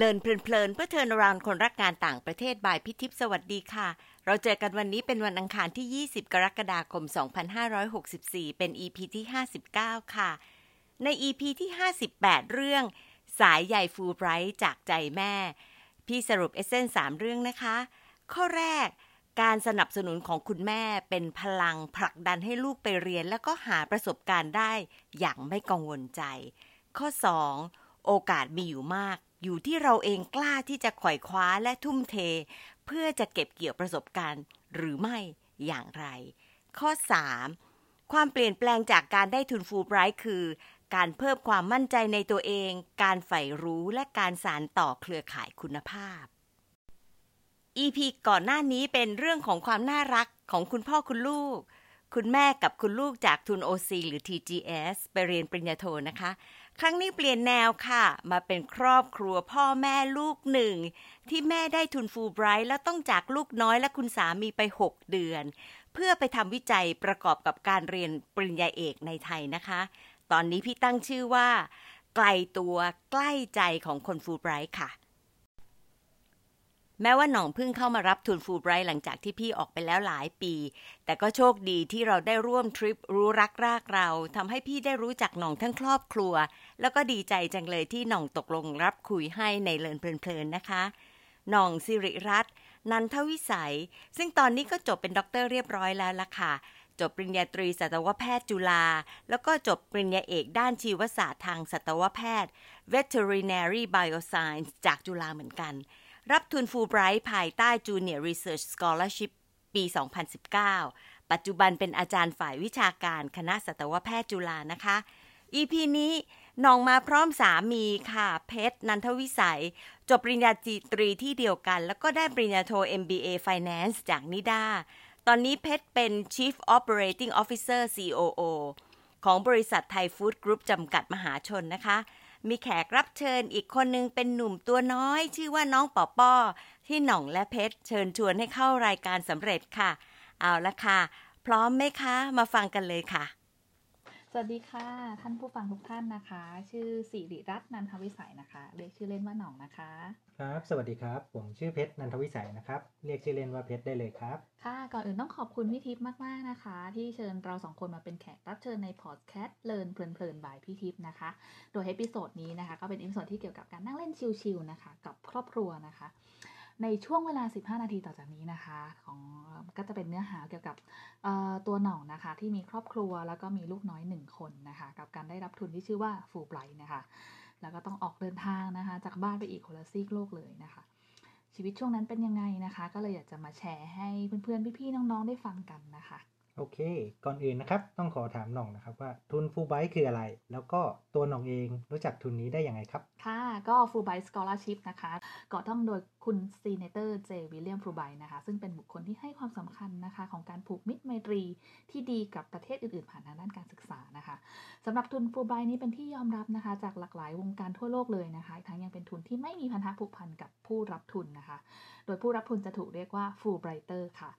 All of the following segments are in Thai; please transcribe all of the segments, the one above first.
เลินเพลินๆเพื่อเทินราวคนรักงานต่างประเทศบายพิทิพสวัสดีค่ะ เราเจอกันวันนี้เป็นวันอังคารที่ 20 กรกฎาคม 2564 เป็น EP ที่ 59 ค่ะ ใน EP ที่ 58 เรื่อง สายใยฟูไบรท์จากใจแม่ พี่สรุปเอเซนสามเรื่องนะคะ ข้อแรก การสนับสนุนของคุณแม่เป็นพลังผลักดันให้ลูกไปเรียน แล้วก็หาประสบการณ์ได้อย่างไม่กังวลใจ ข้อ 2 โอกาสมีอยู่มาก อยู่ที่เราเองกล้าที่จะขวอยคว้าและทุ่มเท เพื่อจะเก็บเกี่ยวประสบการณ์ หรือไม่อย่างไร ข้อ 3 ความเปลี่ยนแปลงจากการได้ทุนฟูลไบรท์คือ การเพิ่มความมั่นใจในตัวเอง การใฝ่รู้และการสานต่อเครือข่ายคุณภาพ EP ก่อนหน้านี้เป็นเรื่องของความน่ารักของคุณพ่อคุณลูก คุณแม่กับคุณลูกจากทุน OC หรือ TGS ไปเรียนปริญญาโทนะคะ ครั้งนี้เปลี่ยนแนวค่ะ มาเป็นครอบครัวพ่อแม่ลูกหนึ่ง ที่แม่ได้ทุนฟูลไบรท์แล้วต้องจากลูกน้อยและคุณสามีไป 6 เดือน เพื่อไปทำวิจัยประกอบกับการเรียนปริญญาเอกในไทยนะคะ ตอนนี้พี่ตั้งชื่อว่า ไกลตัวใกล้ใจของคนฟูลไบรท์ค่ะ แม้ว่าหน่องเพิ่งเข้ามารับทุนฟูลไบรท์หลังจากที่พี่ออกไปแล้วหลายปี แต่ก็โชคดีที่เราได้ร่วมทริปรู้รักรากเราทำให้พี่ได้รู้จักหน่องทั้งครอบครัว แล้วก็ดีใจจังเลยที่หน่องตกลงรับคุยให้ในเลินเพลินๆนะคะหน่องสิริรัตน์นันทวิสัย ซึ่งตอนนี้ก็จบเป็นด็อกเตอร์เรียบร้อยแล้วล่ะค่ะ จบปริญญาตรีสัตวแพทย์จุฬาแล้วก็จบปริญญาเอกด้านชีวศาสตร์ทางสัตวแพทย์ Veterinary Bioscience จากจุฬาเหมือนกัน รับทุนฟูลไบรท์ภายใต้ Junior Research Scholarship ปี 2019 ปัจจุบันเป็นอาจารย์ฝ่ายวิชาการคณะสัตวแพทย์จุฬานะคะ EP นี้น้องมาพร้อมสามีค่ะ เพชรนันทวิสัย จบปริญญาตรีที่เดียวกัน แล้วก็ได้ปริญญาโท MBA Finance จากนิดาตอนนี้เพชรเป็น Chief Operating Officer COO ของบริษัทไทยฟู้ดกรุ๊ปจำกัดมหาชนนะคะ มีแขกรับเชิญอีกคนนึงเป็นหนุ่มตัวน้อย ชื่อว่าน้องปอป้อที่หน่องและเพชรเชิญชวนให้เข้ารายการสำเร็จค่ะ เอาละค่ะ พร้อมไหมคะ มาฟังกันเลยค่ะ สวัสดีค่ะ ท่านผู้ฟังทุกท่านนะคะ ชื่อสิริรัตน์นันทวิสัยนะคะ เรียกชื่อเล่นว่าหน่องนะคะ ครับ สวัสดีครับ ผมชื่อเพชรนันทวิสัยนะครับ เรียกชื่อเล่นว่าเพชรได้เลยครับ ค่ะ ก่อนอื่นต้องขอบคุณพี่ทิพย์มากๆนะคะ ที่เชิญเราสองคนมาเป็นแขกรับเชิญในพอดแคสต์เลินเพลินๆบายพี่ทิพย์นะคะ โดย episode นี้นะคะ ก็เป็น episode ที่เกี่ยวกับการนั่งเล่นชิลๆนะคะ กับครอบครัวนะคะ ในช่วงเวลา 15 นาทีต่อจากนี้นะคะของก็จะเป็นเนื้อหาเกี่ยวกับเอ่อตัวหน่องนะคะ ที่มีครอบครัวแล้วก็มีลูกน้อยหนึ่งคนนะคะ กับการได้รับทุนที่ชื่อว่าฟูไบรท์นะคะ แล้วก็ต้องออกเดินทางนะคะ จากบ้านไปอีกคนละซีกโลกเลยนะคะ ชีวิตช่วงนั้นเป็นยังไงนะคะ ก็เลยอยากจะมาแชร์ให้เพื่อนๆพี่ๆน้องๆได้ฟังกันนะคะโอเค ก่อนอื่นนะครับ ต้องขอถามหน่องนะครับว่าทุนฟูลไบค์คืออะไร แล้วก็ตัวหน่องเองรู้จักทุนนี้ได้ยังไงครับ ค่ะ ก็ Fulbright Scholarship นะคะก่อตั้งโดย คุณซีเนเตอร์เจวิลเลียม Fulbright นะคะซึ่งเป็นบุคคลที่ให้ความสำคัญนะคะของการผูกมิตรไมตรีที่ดีกับประเทศอื่นๆ ผ่านทางด้านการศึกษานะคะสำหรับทุน Fulbright นี้เป็นที่ยอมรับนะคะจากหลากหลายวงการทั่วโลกเลยนะคะทั้งยังเป็นทุนที่ไม่มีพันธะผูกพันกับผู้รับทุนนะคะ โดยผู้รับทุนจะถูกเรียกว่า Fulbrighter ค่ะ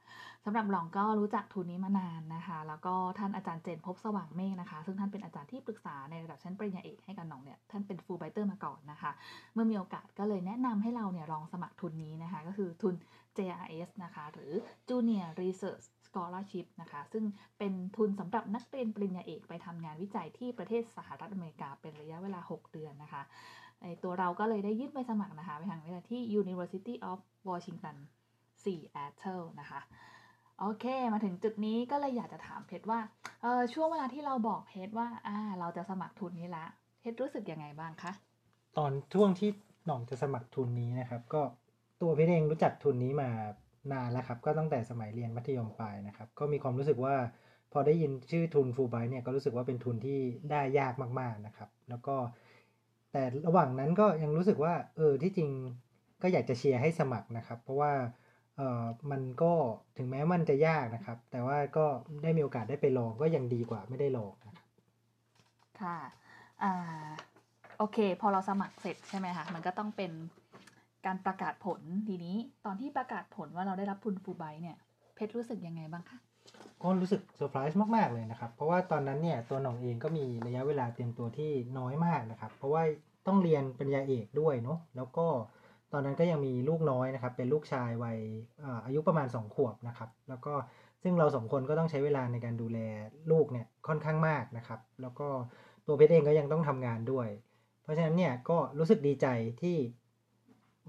สำหรับหลองก็รู้จักทุนนี้มานานนะคะ แล้วก็ท่านอาจารย์เจนพบสว่างเมฆนะคะ ซึ่งท่านเป็นอาจารย์ที่ปรึกษาในระดับชั้นปริญญาเอกให้กับหน่องเนี่ยท่านเป็น Fulbrighter มาก่อนนะคะ เมื่อมีโอกาสก็เลยแนะนำให้เราเนี่ยลองสมัครทุนนี้นะคะ ก็คือทุน JRS นะคะ หรือ Junior Research Scholarship นะคะ ซึ่งเป็นทุนสำหรับนักเรียนปริญญาเอกไปทำงานวิจัยที่ประเทศสหรัฐอเมริกาเป็นระยะเวลา 6 เดือนนะคะในตัวเราก็เลยได้ยื่นไปสมัครนะคะ ไปทางวิทยาที่ University of Washington Seattle นะคะโอเค มาถึงจุดนี้ก็เลยอยากจะถามเพชรว่าเออช่วงเวลาที่เราบอกเพชรว่าอ่า เราจะสมัครทุนนี้ละเพชรรู้สึกยังไงบ้างคะตอนช่วงที่หน่องจะสมัครทุนนี้นะครับ ก็ ตัวพชรเองรู้จักทุนนี้มานานแล้วครับ ก็ตั้งแต่สมัยเรียนมัธยมปลายนะครับ ก็มีความรู้สึกว่าพอได้ยินชื่อทุนฟูลไบเนี่ยก็รู้สึกว่าเป็นทุนที่ได้ยากมากๆนะครับ แล้วก็แต่ระหว่างนั้นก็ยังรู้สึกว่าเออที่จริงก็อยากจะเชียร์ให้สมัครนะครับ เพราะว่าเออมันก็ถึงแม้มันจะยากนะครับ แต่ว่าก็ได้มีโอกาสได้ไปลองก็ยังดีกว่าไม่ได้ลองนะครับค่ะอ่าโอเค พอเราสมัครเสร็จใช่ไหมคะมันก็ต้องเป็น การประกาศผลทีนี้ตอนที่ประกาศผลว่าเราได้รับทุนฟูไบเนี่ย เพชรรู้สึกยังไงบ้างคะก็รู้สึกเซอร์ไพรส์มาก ๆ เลยนะครับ เพราะว่าตอนนั้นเนี่ยตัวหน่องเองก็มีระยะเวลาเตรียมตัวที่น้อยมากนะครับ เพราะว่าต้องเรียนปริญญาเอกด้วยเนาะแล้วก็ตอนนั้นก็ยังมีลูกน้อยนะครับ เป็นลูกชายวัยอายุประมาณ 2 ขวบนะครับ แล้วก็ซึ่งเราสองคนก็ต้องใช้เวลาในการดูแลลูกเนี่ยค่อนข้างมากนะครับ แล้วก็ตัวเพชรเองก็ยังต้องทำงานด้วย เพราะฉะนั้นเนี่ยก็รู้สึกดีใจที่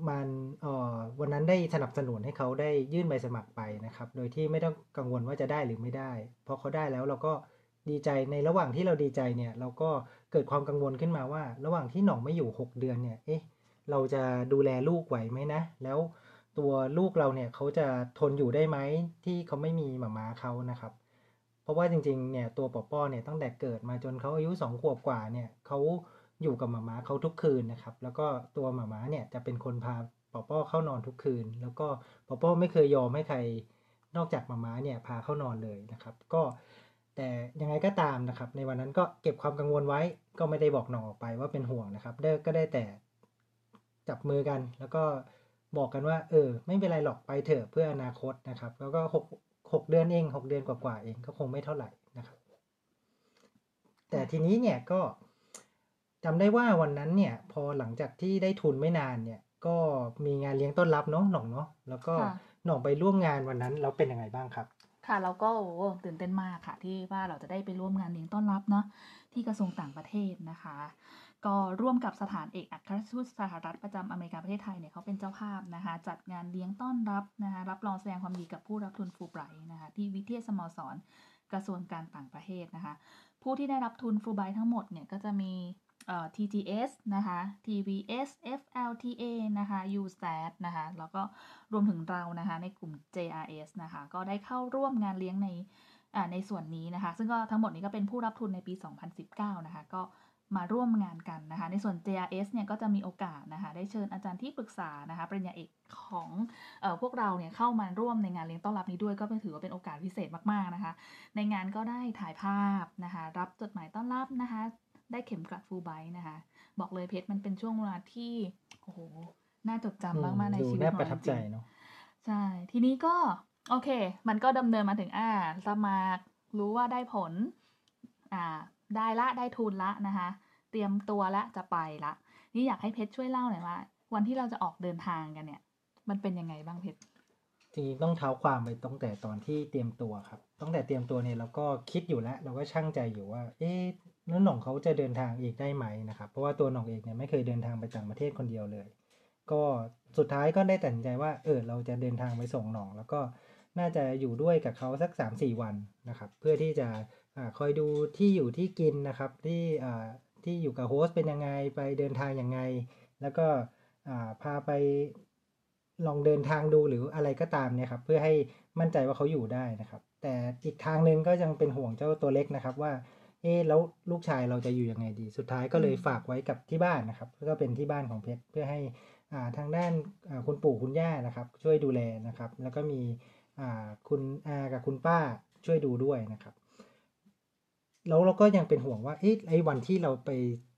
มันอ่อวันนั้นได้สนับสนุนให้เขาได้ยื่นใบสมัครไปนะครับ โดยที่ไม่ต้องกังวลว่าจะได้หรือไม่ได้พอเขาได้แล้วเราก็ดีใจในระหว่างที่เราดีใจเนี่ย เราก็เกิดความกังวลขึ้นมาว่า ระหว่างที่หน่องไม่อยู่ 6 เดือนเนี่ย เอ๊ะ เราจะดูแลลูกไหวไหมนะ แล้วตัวลูกเราเนี่ยเขาจะทนอยู่ได้ไหมที่เขาไม่มีหมาม้าเขานะครับ เพราะว่าจริงๆเนี่ยตัวปอป้อเนี่ยตั้งแต่เกิดมาจนเขาอายุสองขวบกว่าเนี่ยเขา อยู่กับหมาม้าเขาทุกคืนนะครับ แล้วก็ตัวหมาม้าเนี่ยจะเป็นคนพาปอป้อเข้านอนทุกคืน แล้วก็ปอป้อไม่เคยยอมให้ใครนอกจากหมาม้าเนี่ยพาเข้านอนเลยนะครับ ก็แต่ยังไงก็ตามนะครับ ในวันนั้นก็เก็บความกังวลไว้ ก็ไม่ได้บอกน่องออกไปว่าเป็นห่วงนะครับได้ก็ได้แต่จับมือกันแล้วก็บอกกันว่า เออ ไม่เป็นไรหรอกไปเถอะเพื่ออนาคตนะครับ แล้วก็หกหกเดือนเองหกเดือนกว่าๆเองก็คงไม่เท่าไหร่นะครับ แต่ทีนี้เนี่ยก็ จำได้ว่าวันนั้นเนี่ยพอหลังจากที่ได้ทุนไม่นานเนี่ย ก็มีงานเลี้ยงต้อนรับเนาะหน่องเนาะแล้วก็ค่ะ หน่องไปร่วมงานวันนั้นแล้วเป็นยังไงบ้างครับ ค่ะแล้วก็โอ้โหตื่นเต้นมากค่ะ ที่ว่าเราจะได้ไปร่วมงานเลี้ยงต้อนรับเนาะที่กระทรวงต่างประเทศนะคะ ก็ร่วมกับสถานเอกอัครราชทูตสหรัฐประจำอเมริกาประเทศไทยเนี่ยเขาเป็นเจ้าภาพนะคะ จัดงานเลี้ยงต้อนรับนะคะรับรองแสดงความยินดีกับผู้รับทุนฟูไบรท์นะคะ ที่วิเทศสโมสรกระทรวงการต่างประเทศนะคะ ผู้ที่ได้รับทุนฟูไบรท์ทั้งหมดเนี่ยก็จะมีเอ่อ TGS นะคะ TVS FLTA นะคะ USAT นะคะ แล้วก็รวมถึงเรานะคะในกลุ่ม JRS นะคะ ก็ได้เข้าร่วมงานเลี้ยงในอ่าในส่วนนี้นะคะ ซึ่งก็ทั้งหมดนี้ก็เป็นผู้รับทุนในปี 2019 นะคะ ก็มาร่วมงานกันนะคะ ในส่วน JRS เนี่ยก็จะมีโอกาสนะคะ ได้เชิญอาจารย์ที่ปรึกษานะคะปริญญาเอกของเอ่อพวกเราเนี่ยเข้ามาร่วมในงานเลี้ยงต้อนรับนี้ด้วยก็เป็นถือว่าเป็นโอกาสพิเศษมากๆนะคะ ในงานก็ได้ถ่ายภาพนะคะ รับจดหมายต้อนรับนะคะ ได้เข็มกลัดฟูลไบรท์นะคะ บอกเลยเพชรมันเป็นช่วงเวลาที่โอ้โหน่าจดจำมากๆในดูชีวิตน่าของประเราทับจใจริงๆเนาะใช่ ทีนี้ก็ โอเค มันก็ดำเนินมาถึงอ่า สมัครรู้ว่าได้ผล อ่า ได้ละได้ทุนละนะคะ เตรียมตัวละจะไปละนี่อยากให้เพชรช่วยเล่าหน่อยว่า วันที่เราจะออกเดินทางกันเนี่ย มันเป็นยังไงบ้างเพชรจริงๆต้องเท้าความไปตั้งแต่ตอนที่เตรียมตัวครับตั้งแต่เตรียมตัวเนี่ยเราก็คิดอยู่แล้ว เราก็ช่างใจอยู่ว่า เอ๊ะ แล้วหน่องเขาจะเดินทางเองได้ไหมนะครับ เพราะว่าตัวหน่องเองเนี่ยไม่เคยเดินทางไปต่างประเทศคนเดียวเลย ก็สุดท้ายก็ได้ตัดสินใจว่าเออเราจะเดินทางไปส่งหน่อง แล้วก็น่าจะอยู่ด้วยกับเขาสัก3าสี่วันนะครับ เพื่อที่จะอคอยดูที่อยู่ที่กินนะครับที่ที่อยู่กับโฮสเป็นยังไงไปเดินทางยังไง แล้วก็พาไปลองเดินทางดูหรืออะไรก็ตามเนี่ยครับเพื่อให้มั่นใจว่าเขาอยู่ได้นะครับ แต่อีกทางหนึ่งก็ยังเป็นห่วงเจ้าตัวเล็กนะครับว่า เอ๊ะแล้วลูกชายเราจะอยู่ยังไงดี สุดท้ายก็เลยอืมฝากไว้กับที่บ้านนะครับ ก็เป็นที่บ้านของเพชรเพื่อให้อ่าทางด้านอ่าคุณปู่คุณย่านะครับ ช่วยดูแลนะครับ แล้วก็มีอ่าคุณอากับคุณป้าช่วยดูด้วยนะครับ แล้วเราก็ยังเป็นห่วงว่าเอ๊ะไอ้วันที่เราไป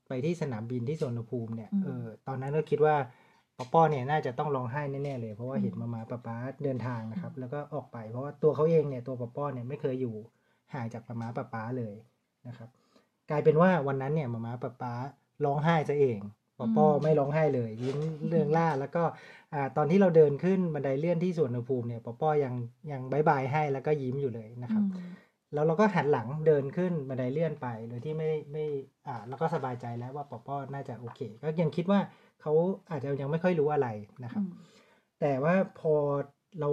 ไปที่สนามบินที่สุวรรณภูมิเนี่ยอืมเออตอนนั้นก็คิดว่าป๊อป้อเนี่ยน่าจะต้องร้องไห้แน่ๆเลยเพราะว่าอืมเห็นมามาป้าป้าเดินทางนะครับอืมแล้วก็ออกไปเพราะว่าตัวเขาเองเนี่ยตัวป๊อป้อเนี่ยไม่เคยอยู่ห่างจากป้ามาป้าป้าเลย นะครับ กลายเป็นว่าวันนั้นเนี่ยมามาป้าป้าร้องไห้ซะเองป๊อป้อไม่ร้องไห้เลยยิ้มเรื่องล่าแล้วก็อ่าตอนที่เราเดินขึ้นบันไดเลื่อนที่สุวรรณภูมิเนี่ยป๊อป้อยังยัง bye bye ให้แล้วก็ยิ้มอยู่เลยนะครับอืมแล้วเราก็หันหลังเดินขึ้นบันไดเลื่อนไปโดยที่ไม่ไม่อ่าแล้วก็สบายใจแล้วว่าปอป้อน่าจะโอเค ก็ยังคิดว่าเขาอาจจะยังไม่ค่อยรู้อะไรนะครับอืมแต่ว่าพอเรา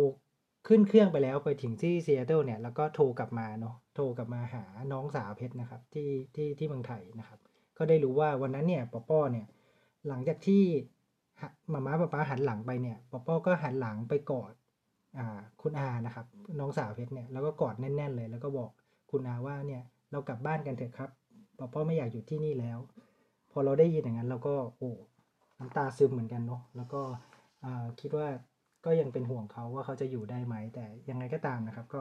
ขึ้นเครื่องไปแล้วไปถึงที่ซีแอตเทิลเนี่ย แล้วก็โทรกลับมาเนาะโทรกลับมาหาน้องสาวเพชรนะครับที่ที่ที่เมืองไทยนะครับ ก็ได้รู้ว่าวันนั้นเนี่ยปอป้อเนี่ยหลังจากที่หะมาม่าป๊าป๊าหันหลังไปเนี่ยปอป้อก็หันหลังไปกอดอ่าคุณอานะครับ น้องสาวเพชรเนี่ยแล้วก็กอดแน่น ๆ เลย แล้วก็บอกคุณอาว่าเนี่ยเรากลับบ้านกันเถอะครับปอป้อไม่อยากอยู่ที่นี่แล้ว พอเราได้ยินอย่างนั้นเราก็โอ้น้ำตาซึมเหมือนกันเนาะแล้วก็อ่าคิดว่า ก็ยังเป็นห่วงเขาว่าเขาจะอยู่ได้ไหม แต่ยังไงก็ตามนะครับ ก็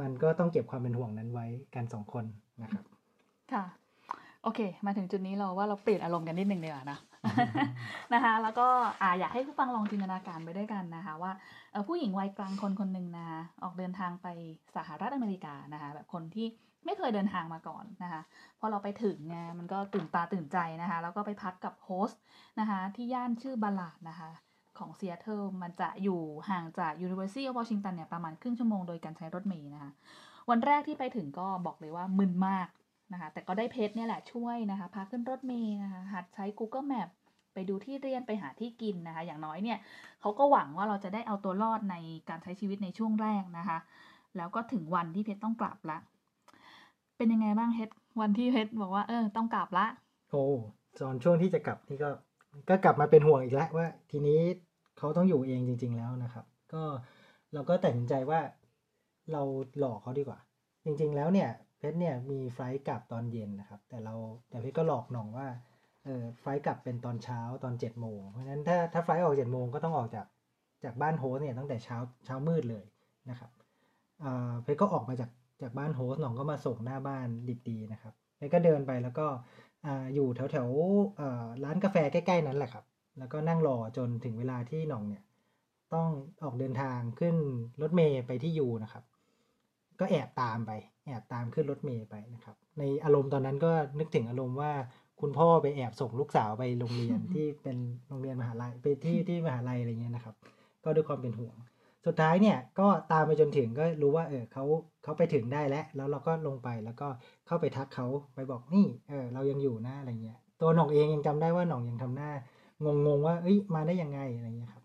มันก็ต้องเก็บความเป็นห่วงนั้นไว้กันสองคนนะครับ ค่ะ โอเค มาถึงจุดนี้เราว่าเราเปลี่ยนอารมณ์กันนิดนึงดีกว่านะนะคะ แล้วก็อ่าอยากให้ผู้ฟังลองจินตนาการไปด้วยกันนะคะ ว่าเออผู้หญิงวัยกลางคนคนหนึ่งนะคะออกเดินทางไปสหรัฐอเมริกานะคะ แบบคนที่ไม่เคยเดินทางมาก่อนนะคะพอเราไปถึงเนี่ยมันก็ตื่นตาตื่นใจนะคะ แล้วก็ไปพักกับ host นะคะ ที่ย่านชื่อ Ballard นะคะ ของซีแอตเทิลมันจะอยู่ห่างจาก University of Washington เนี่ยประมาณครึ่งชั่วโมงโดยการใช้รถเมล์นะคะ วันแรกที่ไปถึงก็บอกเลยว่ามึนมากนะคะ แต่ก็ได้เพชรเนี่ยแหละช่วยนะคะ พาขึ้นรถเมล์นะคะ หัดใช้ Google Map ไปดูที่เรียนไปหาที่กินนะคะ อย่างน้อยเนี่ยเขาก็หวังว่าเราจะได้เอาตัวรอดในการใช้ชีวิตในช่วงแรกนะคะ แล้วก็ถึงวันที่เพชรต้องกลับละ เป็นยังไงบ้างเพชรวันที่เพชรบอกว่าเออต้องกลับละ โอ้ตอนช่วงที่จะกลับนี่ก็ก็กลับมาเป็นห่วงอีกแล้วว่าทีนี้ เขาต้องอยู่เองจริง ๆ แล้วนะครับ ก็เราก็ตัดสินใจว่าเราหลอกเขาดีกว่า จริง ๆ แล้วเนี่ยเพชรเนี่ยมีไฟล์กลับตอนเย็นนะครับ แต่เราแต่เพชรก็หลอกหน่องว่าเออ flight กลับเป็นตอนเช้าตอนเจ็ดโมงเพราะฉะนั้นถ้าถ้า flight ออกเจ็ดโมงก็ต้องออกจากจากบ้าน host เนี่ยตั้งแต่เช้าเช้ามืดเลยนะครับอ่าเพชรก็ออกมาจากจากบ้าน host หน่องก็มาส่งหน้าบ้านดิบดีนะครับเพชรก็เดินไปแล้วก็อ่าอยู่แถวแถวๆอ่าร้านกาแฟใกล้ ๆ นั้นแหละครับ แล้วก็นั่งรอจนถึงเวลาที่หน่องเนี่ยต้องออกเดินทางขึ้นรถเมล์ไปที่ U นะครับ ก็แอบตามไป แอบตามขึ้นรถเมย์ไปนะครับ ในอารมณ์ตอนนั้นก็นึกถึงอารมณ์ว่าคุณพ่อไปแอบส่งลูกสาวไปโรงเรียนที่เป็นโรงเรียนมหาลัยไปที่ที่มหาลัยอะไรเงี้ยนะครับ ก็ด้วยความเป็นห่วง สุดท้ายเนี่ยก็ตามไปจนถึงก็รู้ว่าเออเขาเขาไปถึงได้แล้ว แล้วเราก็ลงไปแล้วก็เข้าไปทักเขาไปบอกนี่เออเรายังอยู่นะอะไรเงี้ยตัวหน่องเองยังจำได้ว่าหน่องยังทำหน้า งงๆว่าเอ้ยมาได้ยังไงอะไรเงี้ยครับ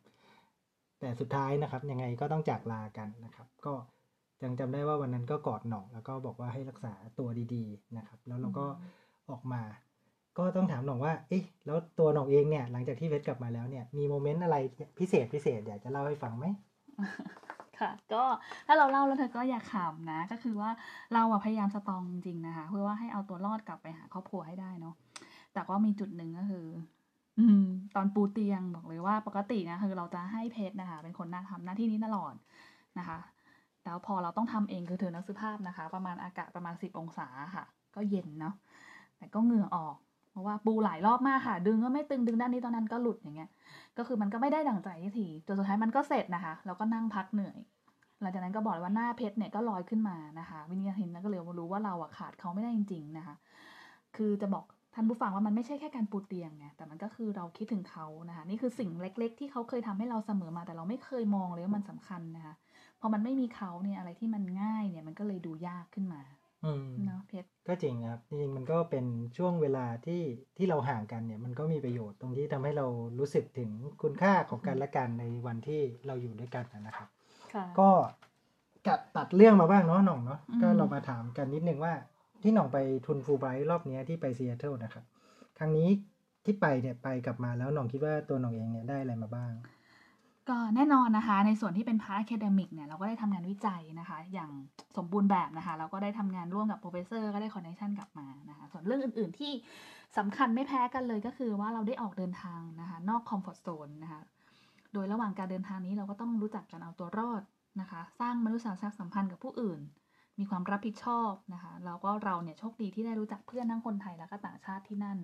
แต่สุดท้ายนะครับยังไงก็ต้องจากลากันนะครับ ก็ยังจำได้ว่าวันนั้นก็กอดหน่องแล้วก็บอกว่าให้รักษาตัวดีๆนะครับ แล้วเราก็ออกมา ก็ต้องถามหน่องว่า เอ๊ะแล้วตัวหน่องเองเนี่ย หลังจากที่เพชรกลับมาแล้วเนี่ยมีโมเมนต์อะไรพิเศษพิเศษอยากจะเล่าให้ฟังไหมค่ะก็ถ้าเราเล่าแล้วเธอก็อย่าขำนะ ก็คือว่าเราอะพยายามสตองจริงๆนะคะ เพื่อว่าให้เอาตัวรอดกลับไปหาครอบครัวให้ได้เนาะแต่ก็มีจุดหนึ่งก็คือ อืม ตอนปูเตียงบอกเลยว่าปกตินะคือเราจะให้เพชรนะคะ เป็นคนหน้าทำหน้าที่นี้ตลอดนะคะ แล้วพอเราต้องทำเองคือเธอนักซื้อภาพนะคะ ประมาณอากาศประมาณสิบองศาค่ะ ก็เย็นเนาะแต่ก็เหงื่อออกเพราะว่าปูหลายรอบมากค่ะ ดึงก็ไม่ตึงดึงด้านนี้ตอนนั้นก็หลุดอย่างเงี้ย ก็คือมันก็ไม่ได้ดั่งใจทีจนสุดท้ายมันก็เสร็จนะคะ แล้วก็นั่งพักเหนื่อย หลังจากนั้นก็บอกว่าหน้าเพชรเนี่ยก็ลอยขึ้นมานะคะ วินิจฉัยนั้นก็เลยรู้ว่าเราอะขาดเขาไม่ได้จริง ๆนะคะ คือจะบอก ท่านผู้ฟังว่ามันไม่ใช่แค่การปูเตียงไงแต่มันก็คือเราคิดถึงเขานะคะนี่คือสิ่งเล็ก ๆ ที่เขาเคยทำให้เราเสมอมา แต่เราไม่เคยมองเลยว่ามันสำคัญนะคะพอมันไม่มีเขาเนี่ยอะไรที่มันง่ายเนี่ยมันก็เลยดูยากขึ้นมาอืมเนาะเพชรก็จริงครับจริงๆมันก็เป็นช่วงเวลาที่ที่เราห่างกันเนี่ยมันก็มีประโยชน์ตรงที่ทำให้เรารู้สึกถึงคุณค่าของกันและกันในวันที่เราอยู่ด้วยกันนะครับค่ะก็กัดตัดเรื่องมาบ้างเนาะหน่องเนาะอืมก็เรามาถามกันนิดนึงว่า ที่หน่องไปทุนฟูไบรท์รอบนี้ที่ไปซีแอตเทิลนะครับครั้งนี้ที่ไปเนี่ยไปกลับมาแล้วหน่องคิดว่าตัวหน่องเองเนี่ยได้อะไรมาบ้าง ก็แน่นอนนะคะ ในส่วนที่เป็น part academic เนี่ยเราก็ได้ทำงานวิจัยนะคะ อย่างสมบูรณ์แบบนะคะ เราก็ได้ทำงานร่วมกับ professor ก็ได้ connection กลับมานะคะส่วนเรื่องอื่น ๆที่สำคัญไม่แพ้กันเลยก็คือว่าเราได้ออกเดินทางนะคะ นอกคอมฟอร์ z โซนนะคะโดยระหว่างการเดินทางนี้เราก็ต้องรู้จักการเอาตัวรอดนะคะ สร้างมนุษยสัมพันธ์กับผู้อื่น มีความรับผิดชอบนะคะแล้วก็เราเนี่ยโชคดีที่ได้รู้จักเพื่อนทั้งคนไทยและก็ต่างชาติที่นั่น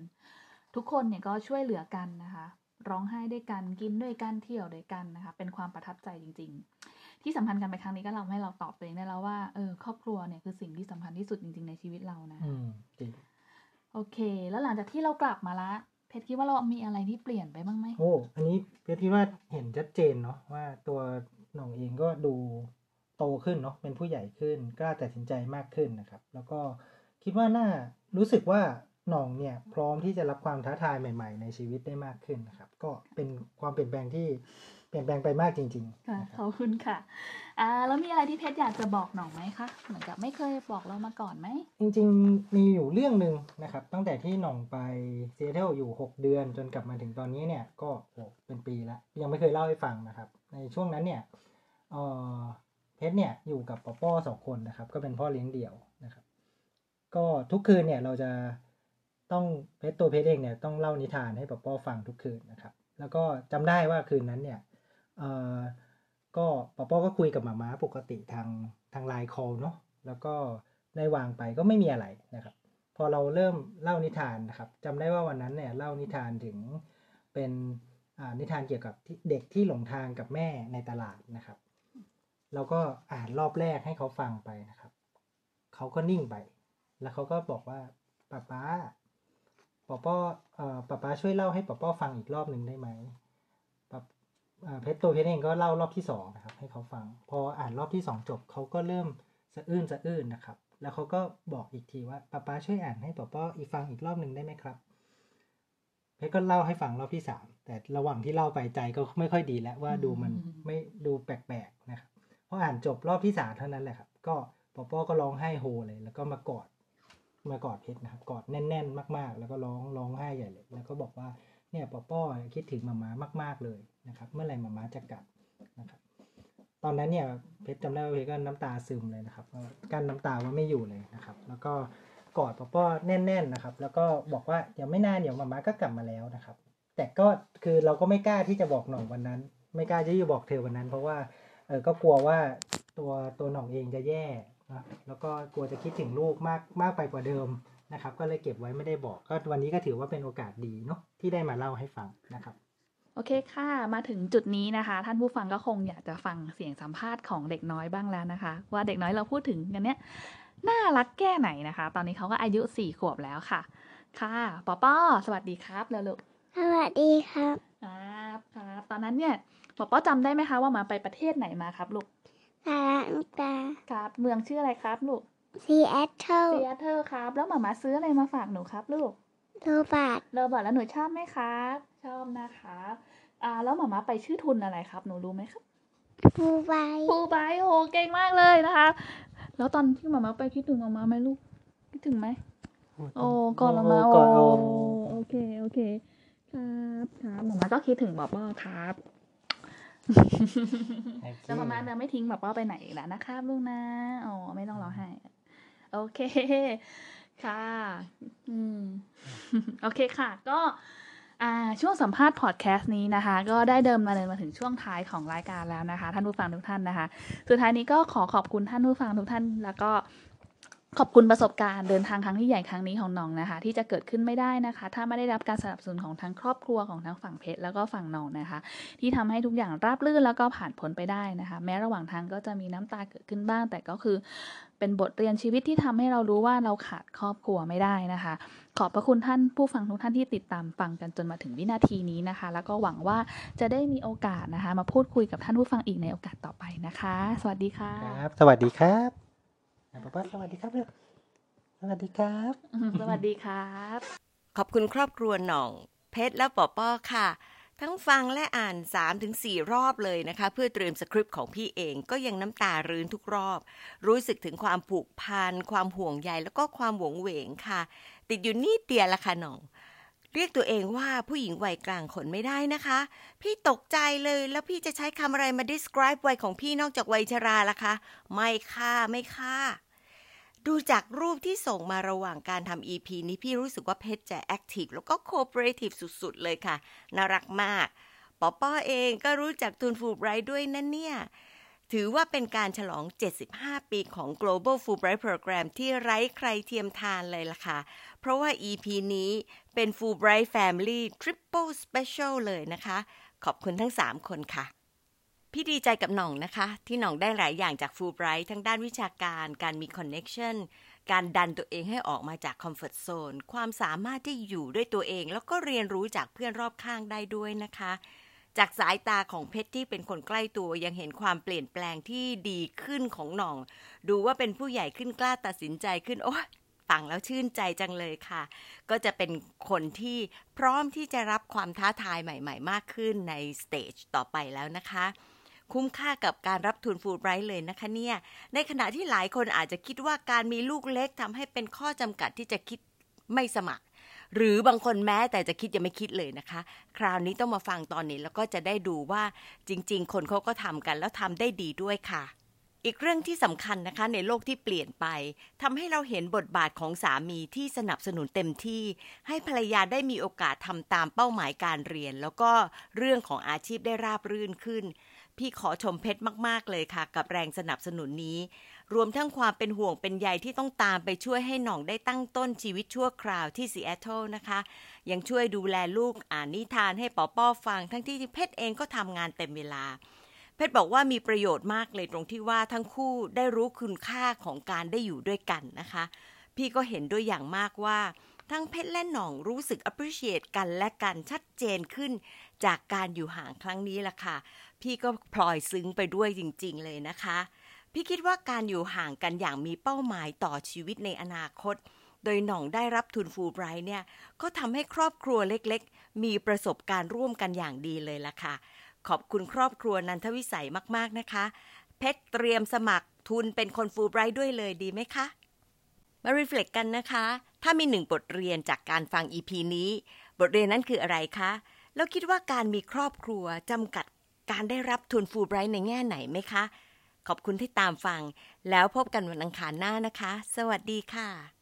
ทุกคนเนี่ยก็ช่วยเหลือกันนะคะ ร้องไห้ด้วยกันกินด้วยกันเที่ยวด้วยกันนะคะ เป็นความประทับใจจริง ๆ ที่สำคัญกันไปครั้งนี้ก็ทำให้เราตอบตัวเองได้แล้วว่าเออครอบครัวเนี่ยคือสิ่งที่สำคัญที่สุดจริง ๆ ในชีวิตเรานะอืมจริงโอเค แล้วหลังจากที่เรากลับมาละเพชรคิดว่าเรามีอะไรที่เปลี่ยนไปบ้างไหมโอ้อันนี้เพชรคิดว่าเห็นชัดเจนเนาะว่าตัวหน่องเองก็ดู โตขึ้นเนาะเป็นผู้ใหญ่ขึ้น กล้าตัดสินใจมากขึ้นนะครับ แล้วก็คิดว่าน่ารู้สึกว่าหน่องเนี่ยพร้อมที่จะรับความท้าทายใหม่ ๆ ในชีวิตได้มากขึ้นนะครับ ก็เป็นความเปลี่ยนแปลงที่เปลี่ยนแปลงไปมากจริงๆค่ะนะคขรับอบคุณค่ะอ่าแล้วมีอะไรที่เพชรอยากจะบอกหน่องไหมคะเหมือนกับไม่เคยบอกเรามาก่อนไหมจริง ๆ มีอยู่เรื่องหนึ่งนะครับ ตั้งแต่ที่หน่องไปซีแอตเทิลอยู่ 6 เดือนจนกลับมาถึงตอนนี้เนี่ยก็โอ้เป็นปีละยังไม่เคยเล่าให้ฟังนะครับ ในช่วงนั้นเนี่ยเอ่อ เพชรเนี่ยอยู่กับปอป้อสองคนนะครับ ก็เป็นพ่อเลี้ยงเดี่ยวนะครับ ก็ทุกคืนเนี่ยเราจะต้องเพชรตัวเพชรเองเนี่ยต้องเล่านิทานให้ปอป้อฟังทุกคืนนะครับ แล้วก็จำได้ว่าคืนนั้นเนี่ยเอ่อก็ปอป้อก็คุยกับหมาม้าปกติทางทางไลน์คอลเนาะแล้วก็ได้วางไปก็ไม่มีอะไรนะครับ พอเราเริ่มเล่านิทานนะครับจำได้ว่าวันนั้นเนี่ยเล่านิทานถึงเป็นนิทานเกี่ยวกับเด็กที่หลงทางกับแม่ในตลาดนะครับ แล้วก็อ่านรอบแรกให้เขาฟังไปนะครับ เขาก็นิ่งไป แล้วเขาก็บอกว่าป้าป้าป้าป้าเอ่อป้าป้าช่วยเล่าให้ป้าป้าฟังอีกรอบหนึ่งได้ไหมป้าเพชรตัวเพชรเองก็เล่ารอบที่สองนะครับ ให้เขาฟัง พออ่านรอบที่สองจบเขาก็เริ่มสะอื้นสะอื้นนะครับ แล้วเขาก็บอกอีกทีว่าป้าป้าช่วยอ่านให้ป้าป้าอีกฟังอีกรอบหนึ่งได้ไหมครับเพชรก็เล่าให้ฟังรอบที่สามแต่ระหว่างที่เล่าไปใจก็ไม่ค่อยดีแล้วว่าดูมันไม่ดูแปลกๆนะครับ พออ่านจบรอบที่สามเท่านั้นแหละครับ ก็ปอปอก็ร้องไห้โฮเลย แล้วก็มากอดมากอดเพชรนะครับ กอดแน่น ๆ มาก ๆ แล้วก็ร้องร้องไห้ใหญ่เลย แล้วก็บอกว่าเนี่ยปอปอคิดถึงมาม่ามาก ๆเลยนะครับ เมื่อไหร่มาม่าจะกลับนะครับ ตอนนั้นเนี่ยเพชรจำได้ว่าเพชรก็น้ำตาซึมเลยนะครับกั้นน้ำตาว่าไม่อยู่เลยนะครับ แล้วก็กอดปอปอแน่น ๆนะครับ แล้วก็บอกว่าเดี๋ยวไม่นานเดี๋ยวมาม่าก็กลับมาแล้วนะครับ แต่ก็คือเราก็ไม่กล้าที่จะบอกหน่องวันนั้น ไม่กล้าที่จะบอกเธอวันนั้น เพราะว่า ออก็กลัวว่าตัวตัวหน่องเองจะแย่นะแล้วก็กลัวจะคิดถึงลูกมากมากไปกว่าเดิมนะครับ ก็เลยเก็บไว้ไม่ได้บอก ก็วันนี้ก็ถือว่าเป็นโอกาสดีเนาะที่ได้มาเล่าให้ฟังนะครับโอเคค่ะ มาถึงจุดนี้นะคะ ท่านผู้ฟังก็คงอยากจะฟังเสียงสัมภาษณ์ของเด็กน้อยบ้างแล้วนะคะ ว่าเด็กน้อยเราพูดถึงกันเนี้ยน่ารักแก่ไหนนะคะ ตอนนี้เขาก็อายุสี่ขวบแล้วค่ะ ค่ะปอป้อสวัสดีครับแล้วลูกสวัสดีครับครับ ครับตอนนั้นเนี่ยปอป้อจำได้ไหมคะว่ามาไปประเทศไหนมาครับลูกสารันตาครับ เมืองชื่ออะไรครับลูกซีแอตเทิลซีแอตเทิลครับ แล้วหมามาซื้ออะไรมาฝากหนูครับลูก robot robot แล้วหนูชอบไหมครับชอบนะคะอ่าแล้วหมามาไปชื่อทุนอะไรครับ หนูรู้ไหมครับฟูไบฟูไบโอ้โหเก่งมากเลยนะคะ แล้วตอนที่หมามาไปคิดถึงหมามาไหมลูกคิดถึงไหมโอ้ก่อนหมามาก่โอ้อนเอาโอเคโอเค ครับครับหมามาก็คิดถึงบอบอครับจะประมาณเดิมไม่ทิ้งแบบว่าไปไหนอีกแล้วนะครับลูกนะอ๋อไม่ต้องร้องไห้โอเค ค่ะ อืม โอเคค่ะ ก็อ่าช่วงสัมภาษณ์พอดแคสต์นี้นะคะ ก็ได้เดิมมาเดินมาถึงช่วงท้ายของรายการแล้วนะคะ ท่านผู้ฟังทุกท่านนะคะ สุดท้ายนี้ก็ขอขอบคุณท่านผู้ฟังทุกท่าน แล้วก็ ขอบคุณประสบการณ์เดินทางครั้งที่ใหญ่ครั้งนี้ของน้องนะคะ ที่จะเกิดขึ้นไม่ได้นะคะ ถ้าไม่ได้รับการสนับสนุนของทั้งครอบครัวของทั้งฝั่งเพชรแล้วก็ฝั่งน้องนะคะ ที่ทำให้ทุกอย่างราบรื่นแล้วก็ผ่านพ้นไปได้นะคะ แม้ระหว่างทางก็จะมีน้ำตาเกิดขึ้นบ้าง แต่ก็คือเป็นบทเรียนชีวิตที่ทำให้เรารู้ว่าเราขาดครอบครัวไม่ได้นะคะ ขอบพระคุณท่านผู้ฟังทุกท่านที่ติดตามฟังกันจนมาถึงวินาทีนี้นะคะ แล้วก็หวังว่าจะได้มีโอกาสนะคะ มาพูดคุยกับท่านผู้ฟังอีกในโอกาสต่อไปนะคะ สวัสดีค่ะครับสวัสดีครับ ป้าป้าสวัสดีครับเร็วสวัสดีครับ สวัสดีครับ ขอบคุณครอบครัวหน่อง เพชรและปอป้อค่ะ ทั้งฟังและอ่าน 3-4 รอบเลยนะคะ เพื่อเตรียมสคริปต์ของพี่เองก็ยังน้ำตารื้นทุกรอบ รู้สึกถึงความผูกพันความห่วงใยแล้วก็ความหวงเหวงค่ะ ติดอยู่นิดเดียวละค่ะหน่อง เรียกตัวเองว่าผู้หญิงวัยกลางคนไม่ได้นะคะ พี่ตกใจเลยแล้วพี่จะใช้คำอะไรมา describe วัยของพี่นอกจากวัยชราล่ะคะ ไม่ค่ะไม่ค่ะดูจากรูปที่ส่งมาระหว่างการทำ EP นี้พี่รู้สึกว่าเพชรจะ active แล้วก็ cooperative สุดๆ เลยค่ะ น่ารักมากปอป้อเองก็รู้จักทุนฟูไบรท์ด้วยนั่นเนี่ย ถือว่าเป็นการฉลอง 75 ปีของ Global Fulbright Program ที่ไร้ใครเทียมทานเลยล่ะค่ะ เพราะว่า EP นี้เป็น Fulbright Family Triple Special เลยนะคะ ขอบคุณทั้ง 3 คนค่ะ พี่ดีใจกับหน่องนะคะ ที่หน่องได้หลายอย่างจากฟูไบรท์ทั้งด้านวิชาการ การมี connectionการดันตัวเองให้ออกมาจาก comfort zone ความสามารถที่อยู่ด้วยตัวเอง แล้วก็เรียนรู้จากเพื่อนรอบข้างได้ด้วยนะคะ จากสายตาของเพชรที่เป็นคนใกล้ตัวยังเห็นความเปลี่ยนแปลงที่ดีขึ้นของหน่อง ดูว่าเป็นผู้ใหญ่ขึ้นกล้าตัดสินใจขึ้นโอ้ฟังแล้วชื่นใจจังเลยค่ะ ก็จะเป็นคนที่พร้อมที่จะรับความท้าทายใหม่ๆ มากขึ้นใน stage ต่อไปแล้วนะคะคุ้มค่ากับการรับทุนฟูลไบรท์เลยนะคะเนี่ย ในขณะที่หลายคนอาจจะคิดว่าการมีลูกเล็กทำให้เป็นข้อจำกัดที่จะคิดไม่สมัคร หรือบางคนแม้แต่จะคิดยังไม่คิดเลยนะคะ คราวนี้ต้องมาฟังตอนนี้แล้วก็จะได้ดูว่าจริง ๆ คนเขาก็ทำกันแล้วทำได้ดีด้วยค่ะอีกเรื่องที่สำคัญนะคะในโลกที่เปลี่ยนไปทำให้เราเห็นบทบาทของสามีที่สนับสนุนเต็มที่ ให้ภรรยาได้มีโอกาสทำตามเป้าหมายการเรียน แล้วก็เรื่องของอาชีพได้ราบรื่นขึ้นพี่ขอชมเพชรมาก ๆ เลยค่ะ กับแรงสนับสนุนนี้ รวมทั้งความเป็นห่วงเป็นใยที่ต้องตามไปช่วยให้หน่องได้ตั้งต้นชีวิตชั่วคราวที่ซีแอตเทิลนะคะ ยังช่วยดูแลลูกอ่านนิทานให้ปอป้อฟัง ทั้งที่เพชรเองก็ทำงานเต็มเวลา เพชรบอกว่ามีประโยชน์มากเลยตรงที่ว่าทั้งคู่ได้รู้คุณค่าของการได้อยู่ด้วยกันนะคะ พี่ก็เห็นด้วยอย่างมากว่า ทั้งเพชรและหน่องรู้สึก appreciate กันและกันชัดเจนขึ้น จากการอยู่ห่างครั้งนี้ล่ะค่ะ พี่ก็พลอยซึ้งไปด้วยจริง ๆ เลยนะคะ พี่คิดว่าการอยู่ห่างกันอย่างมีเป้าหมายต่อชีวิตในอนาคต โดยหน่องได้รับทุนฟูลไบรท์เนี่ย ก็ทำให้ครอบครัวเล็กๆ มีประสบการณ์ร่วมกันอย่างดีเลยล่ะค่ะ ขอบคุณครอบครัวนันทวิสัยมากๆนะคะ เพชรเตรียมสมัครทุนเป็นคนฟูลไบรท์ด้วยเลยดีไหมคะ มารีเฟล็กกันนะคะ ถ้ามีหนึ่งบทเรียนจากการฟัง EP นี้ บทเรียนนั้นคืออะไรคะ แล้วคิดว่าการมีครอบครัวจำกัดการได้รับทุนฟูลไบรท์ในแง่ไหนไหมคะ ขอบคุณที่ตามฟัง แล้วพบกันวันอังคารหน้านะคะ สวัสดีค่ะ